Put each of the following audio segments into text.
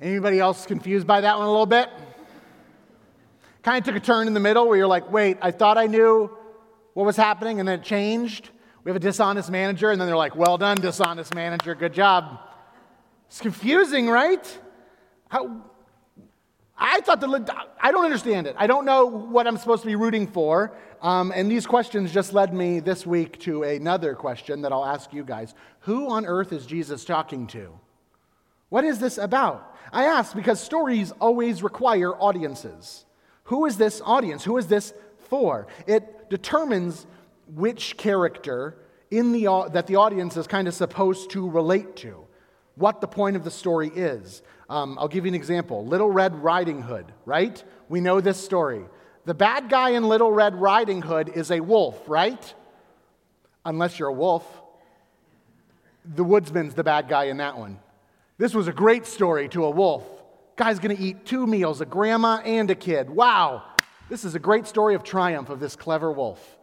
Anybody else confused by that one a little bit? Kind of took a turn in the middle where you're like, wait, I thought I knew what was happening and then it changed. We have a dishonest manager, and then they're like, well done, dishonest manager, good job. It's confusing, right? How, I thought the, I don't understand it. I don't know what I'm supposed to be rooting for. Um, and these questions just led me this week to another question that I'll ask you guys. Who on earth is Jesus talking to? What is this about? I ask because stories always require audiences. Who is this audience? Who is this for? It determines which character in the, that the audience is kind of supposed to relate to, what the point of the story is. Um, I'll give you an example Little Red Riding Hood, right? We know this story. The bad guy in Little Red Riding Hood is a wolf, right? Unless you're a wolf. The woodsman's the bad guy in that one. This was a great story to a wolf. Guy's gonna eat two meals, a grandma and a kid. Wow. This is a great story of triumph of this clever wolf.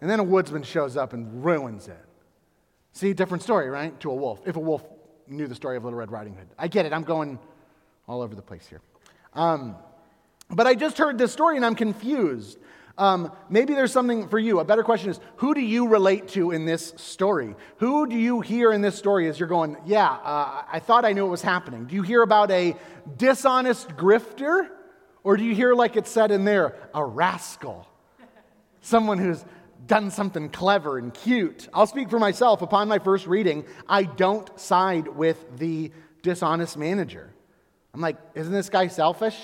And then a woodsman shows up and ruins it. See, different story, right? To a wolf. If a wolf knew the story of Little Red Riding Hood. I get it. I'm going all over the place here. Um, but I just heard this story and I'm confused. Um, maybe there's something for you. A better question is who do you relate to in this story? Who do you hear in this story as you're going, yeah, uh, I thought I knew what was happening? Do you hear about a dishonest grifter? Or do you hear, like it said in there, a rascal? Someone who's done something clever and cute. I'll speak for myself. Upon my first reading, I don't side with the dishonest manager. I'm like, isn't this guy selfish?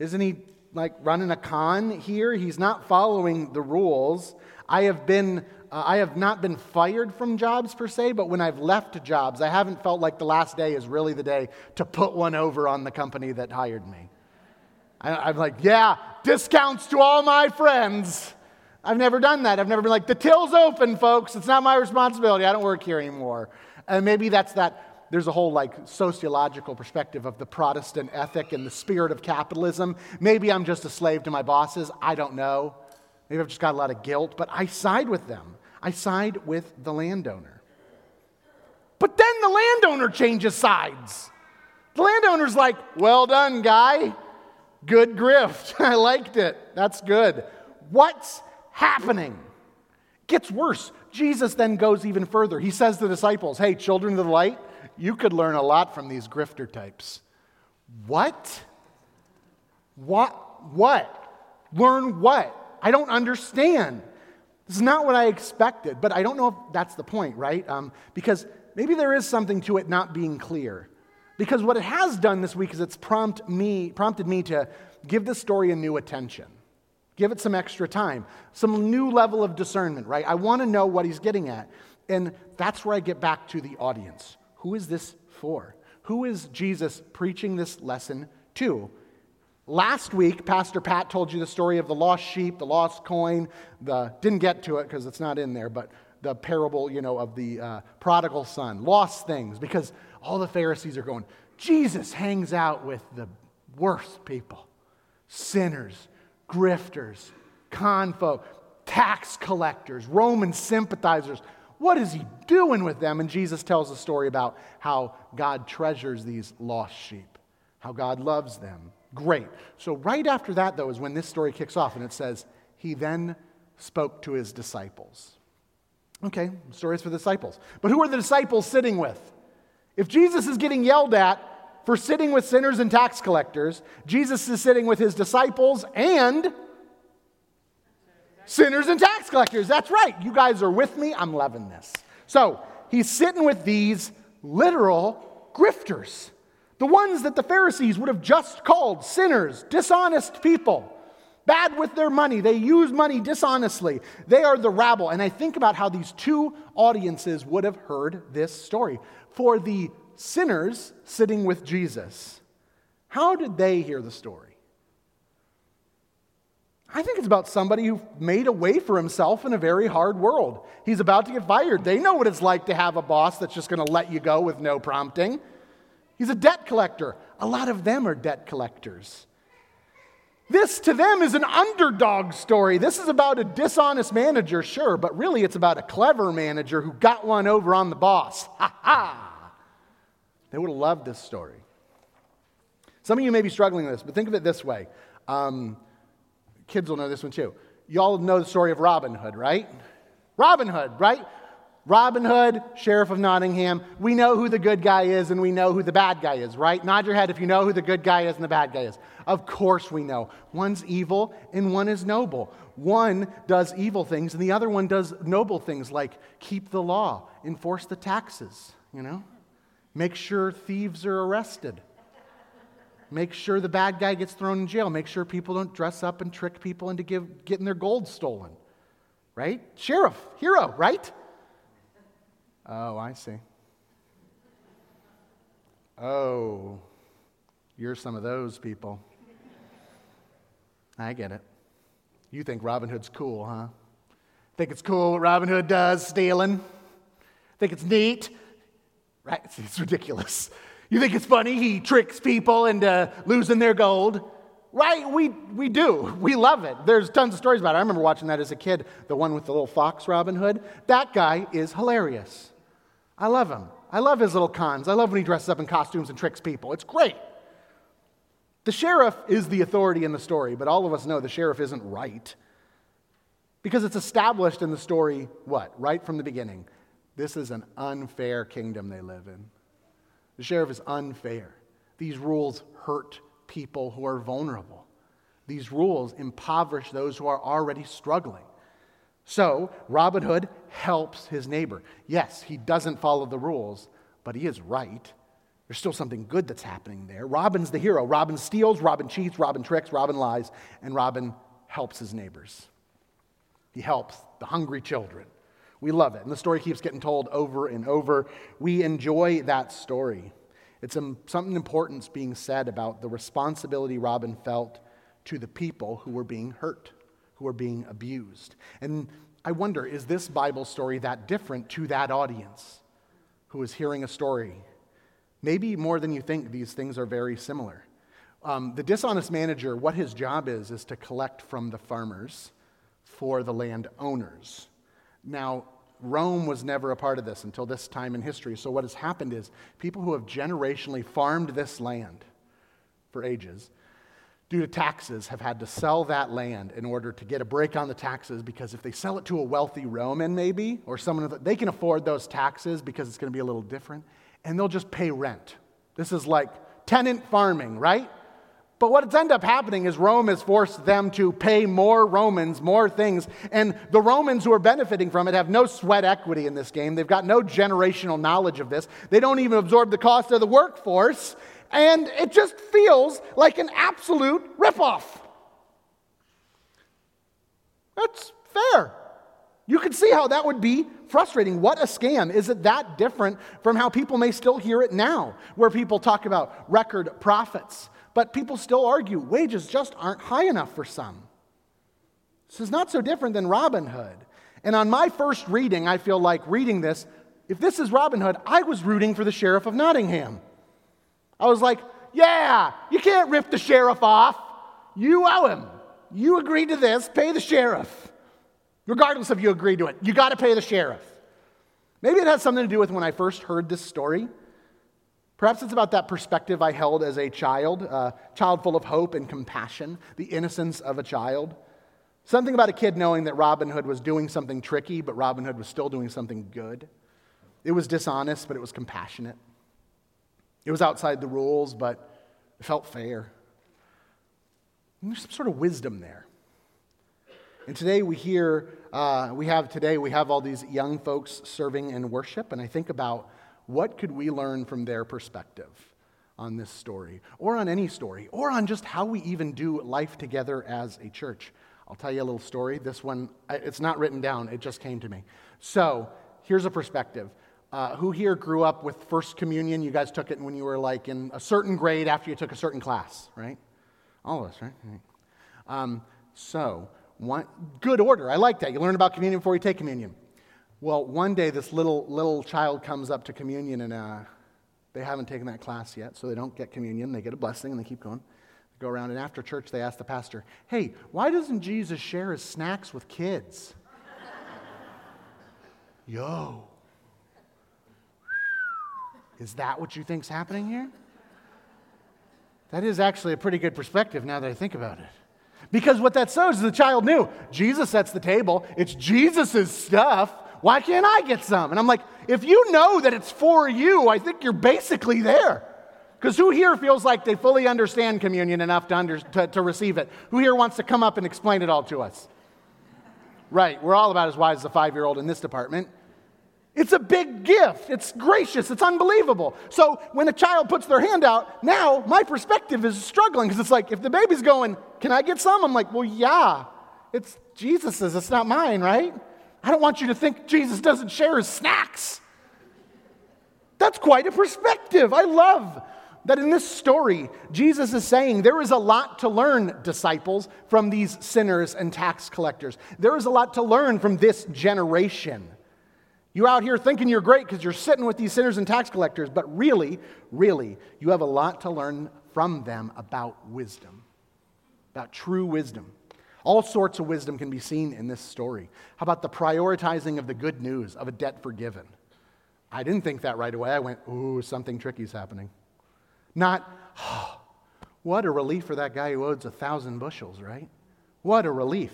Isn't he like running a con here? He's not following the rules. I have been uh, I have not been fired from jobs per se, but when I've left jobs, I haven't felt like the last day is really the day to put one over on the company that hired me. I, I'm like, yeah, discounts to all my friends. I've never done that. I've never been like, the till's open, folks. It's not my responsibility. I don't work here anymore. And maybe that's that. There's a whole like sociological perspective of the Protestant ethic and the spirit of capitalism. Maybe I'm just a slave to my bosses. I don't know. Maybe I've just got a lot of guilt, but I side with them. I side with the landowner. But then the landowner changes sides. The landowner's like, well done, guy. Good grift. I liked it. That's good. What's happening. Gets worse. Jesus then goes even further. He says to the disciples, Hey, children of the light, you could learn a lot from these grifter types. What? What? What? Learn what? I don't understand. This is not what I expected, but I don't know if that's the point, right? Um, because maybe there is something to it not being clear. Because what it has done this week is it's prompt me, prompted me to give this story a new attention. Give it some extra time, some new level of discernment, right? I want to know what he's getting at. And that's where I get back to the audience. Who is this for? Who is Jesus preaching this lesson to? Last week, Pastor Pat told you the story of the lost sheep, the lost coin. The didn't get to it because it's not in there, but the parable, you know, of the uh, prodigal son, lost things, because all the Pharisees are going. Jesus hangs out with the worst people, sinners, grifters, confolk, tax collectors, Roman sympathizers. What is he doing with them? And Jesus tells a story about how God treasures these lost sheep, how God loves them. Great. So, right after that, though, is when this story kicks off, and it says, He then spoke to his disciples. Okay, stories for the disciples. But who are the disciples sitting with? If Jesus is getting yelled at for sitting with sinners and tax collectors. Jesus is sitting with his disciples and sinners and tax collectors. That's right. You guys are with me. I'm loving this. So he's sitting with these literal grifters, the ones that the Pharisees would have just called sinners, dishonest people. Bad with their money. They use money dishonestly. They are the rabble. And I think about how these two audiences would have heard this story. For the sinners sitting with Jesus. How did they hear the story? I think it's about somebody who made a way for himself in a very hard world. He's about to get fired. They know what it's like to have a boss that's just going to let you go with no prompting. He's a debt collector. A lot of them are debt collectors. This to them is an underdog story. This is about a dishonest manager, sure, but really it's about a clever manager who got one over on the boss. Ha ha! They would have loved this story. Some of you may be struggling with this, but think of it this way. Um, kids will know this one too. Y'all know the story of Robin Hood, right? Robin Hood, right? Robin Hood, Sheriff of Nottingham. We know who the good guy is and we know who the bad guy is, right? Nod your head if you know who the good guy is and the bad guy is. Of course we know. One's evil and one is noble. One does evil things and the other one does noble things like keep the law, enforce the taxes, you know? Make sure thieves are arrested. Make sure the bad guy gets thrown in jail. Make sure people don't dress up and trick people into give, getting their gold stolen. Right? Sheriff, hero, right? Oh, I see. Oh, you're some of those people. I get it. You think Robin Hood's cool, huh? Think it's cool what Robin Hood does, stealing? Think it's neat? Right? It's ridiculous. You think it's funny he tricks people into losing their gold? Right? We, we do. We love it. There's tons of stories about it. I remember watching that as a kid, the one with the little fox Robin Hood. That guy is hilarious. I love him. I love his little cons. I love when he dresses up in costumes and tricks people. It's great. The sheriff is the authority in the story, but all of us know the sheriff isn't right. Because it's established in the story, what? Right from the beginning. This is an unfair kingdom they live in. The sheriff is unfair. These rules hurt people who are vulnerable. These rules impoverish those who are already struggling. So, Robin Hood helps his neighbor. Yes, he doesn't follow the rules, but he is right. There's still something good that's happening there. Robin's the hero. Robin steals, Robin cheats, Robin tricks, Robin lies, and Robin helps his neighbors. He helps the hungry children. We love it. And the story keeps getting told over and over. We enjoy that story. It's something important being said about the responsibility Robin felt to the people who were being hurt, who were being abused. And I wonder, is this Bible story that different to that audience who is hearing a story? Maybe more than you think, these things are very similar. Um, the dishonest manager, what his job is, is to collect from the farmers for the landowners. Now, Rome was never a part of this until this time in history. So, what has happened is people who have generationally farmed this land for ages, due to taxes, have had to sell that land in order to get a break on the taxes because if they sell it to a wealthy Roman, maybe, or someone, they can afford those taxes because it's going to be a little different, and they'll just pay rent. This is like tenant farming, right? But what's ended up happening is Rome has forced them to pay more Romans, more things. And the Romans who are benefiting from it have no sweat equity in this game. They've got no generational knowledge of this. They don't even absorb the cost of the workforce. And it just feels like an absolute ripoff. That's fair. You can see how that would be frustrating. What a scam. Is it that different from how people may still hear it now, where people talk about record profits? But people still argue wages just aren't high enough for some. This is not so different than Robin Hood. And on my first reading, I feel like reading this, if this is Robin Hood, I was rooting for the sheriff of Nottingham. I was like, yeah, you can't rip the sheriff off. You owe him. You agreed to this, pay the sheriff. Regardless of you agreed to it, you got to pay the sheriff. Maybe it has something to do with when I first heard this story. Perhaps it's about that perspective I held as a child, a child full of hope and compassion, the innocence of a child. Something about a kid knowing that Robin Hood was doing something tricky, but Robin Hood was still doing something good. It was dishonest, but it was compassionate. It was outside the rules, but it felt fair. And there's some sort of wisdom there. And today we hear, uh, we have today, we have all these young folks serving in worship, and I think about what could we learn from their perspective on this story, or on any story, or on just how we even do life together as a church? I'll tell you a little story. This one, it's not written down, it just came to me. So, here's a perspective. Uh, who here grew up with First Communion? You guys took it when you were like in a certain grade after you took a certain class, right? All of us, right? Um, so, one, good order. I like that. You learn about communion before you take communion. Well, one day this little, little child comes up to communion and uh, they haven't taken that class yet, so they don't get communion. They get a blessing and they keep going. They go around and after church they ask the pastor, hey, why doesn't Jesus share his snacks with kids? Yo. Is that what you think's happening here? That is actually a pretty good perspective now that I think about it. Because what that shows is the child knew Jesus sets the table, it's Jesus' stuff. Why can't I get some? And I'm like, if you know that it's for you, I think you're basically there. Because who here feels like they fully understand communion enough to, under, to, to receive it? Who here wants to come up and explain it all to us? Right, we're all about as wise as a five year old in this department. It's a big gift. It's gracious. It's unbelievable. So when a child puts their hand out, now my perspective is struggling because it's like, if the baby's going, Can I get some? I'm like, Well, yeah. It's Jesus's. It's not mine, right? I don't want you to think Jesus doesn't share his snacks. That's quite a perspective. I love that in this story, Jesus is saying there is a lot to learn, disciples, from these sinners and tax collectors. There is a lot to learn from this generation. You're out here thinking you're great because you're sitting with these sinners and tax collectors, but really, really, you have a lot to learn from them about wisdom, about true wisdom. All sorts of wisdom can be seen in this story. How about the prioritizing of the good news of a debt forgiven? I didn't think that right away. I went, ooh, something tricky's happening. Not, oh, what a relief for that guy who owes a thousand bushels, right? What a relief.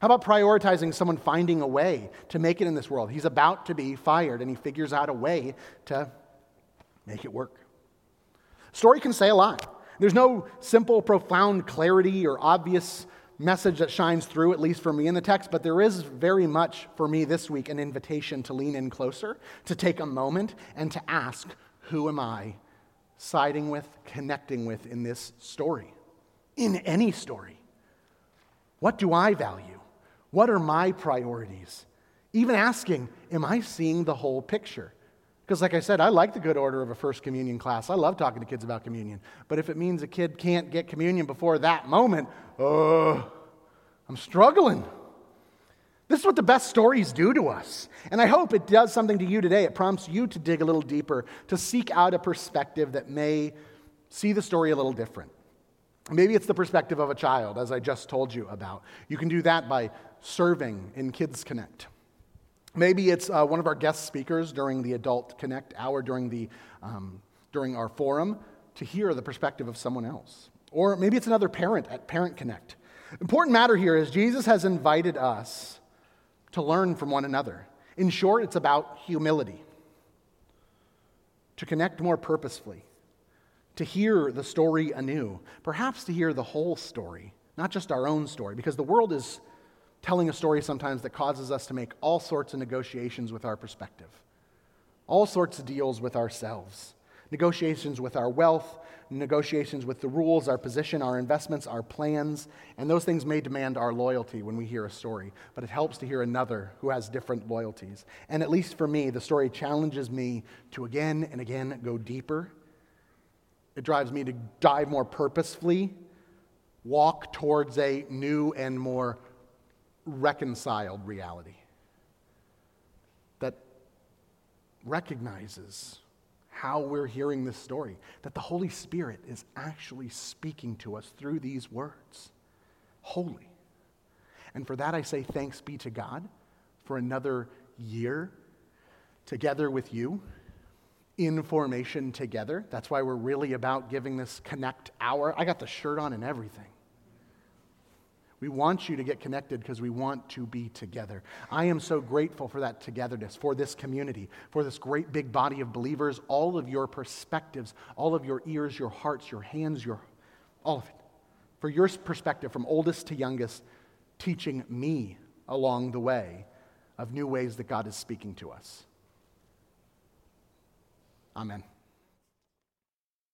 How about prioritizing someone finding a way to make it in this world? He's about to be fired and he figures out a way to make it work. Story can say a lot. There's no simple, profound clarity or obvious message that shines through, at least for me in the text, but there is very much for me this week an invitation to lean in closer, to take a moment, and to ask, Who am I siding with, connecting with in this story? In any story. What do I value? What are my priorities? Even asking, am I seeing the whole picture? Because, like I said, I like the good order of a first communion class. I love talking to kids about communion. But if it means a kid can't get communion before that moment, oh, I'm struggling. This is what the best stories do to us. And I hope it does something to you today. It prompts you to dig a little deeper, to seek out a perspective that may see the story a little different. Maybe it's the perspective of a child, as I just told you about. You can do that by serving in Kids Connect. Maybe it's uh, one of our guest speakers during the Adult Connect hour during, the, um, during our forum to hear the perspective of someone else. Or maybe it's another parent at Parent Connect. Important matter here is Jesus has invited us to learn from one another. In short, it's about humility, to connect more purposefully, to hear the story anew, perhaps to hear the whole story, not just our own story, because the world is telling a story sometimes that causes us to make all sorts of negotiations with our perspective, all sorts of deals with ourselves, negotiations with our wealth, negotiations with the rules, our position, our investments, our plans, and those things may demand our loyalty when we hear a story, but it helps to hear another who has different loyalties. And at least for me, the story challenges me to again and again go deeper. It drives me to dive more purposefully, walk towards a new and more reconciled reality that recognizes how we're hearing this story, that the Holy Spirit is actually speaking to us through these words. Holy. And for that, I say thanks be to God for another year together with you in formation together. That's why we're really about giving this connect hour. I got the shirt on and everything. We want you to get connected because we want to be together. I am so grateful for that togetherness, for this community, for this great big body of believers, all of your perspectives, all of your ears, your hearts, your hands, your all of it. For your perspective from oldest to youngest, teaching me along the way of new ways that God is speaking to us. Amen.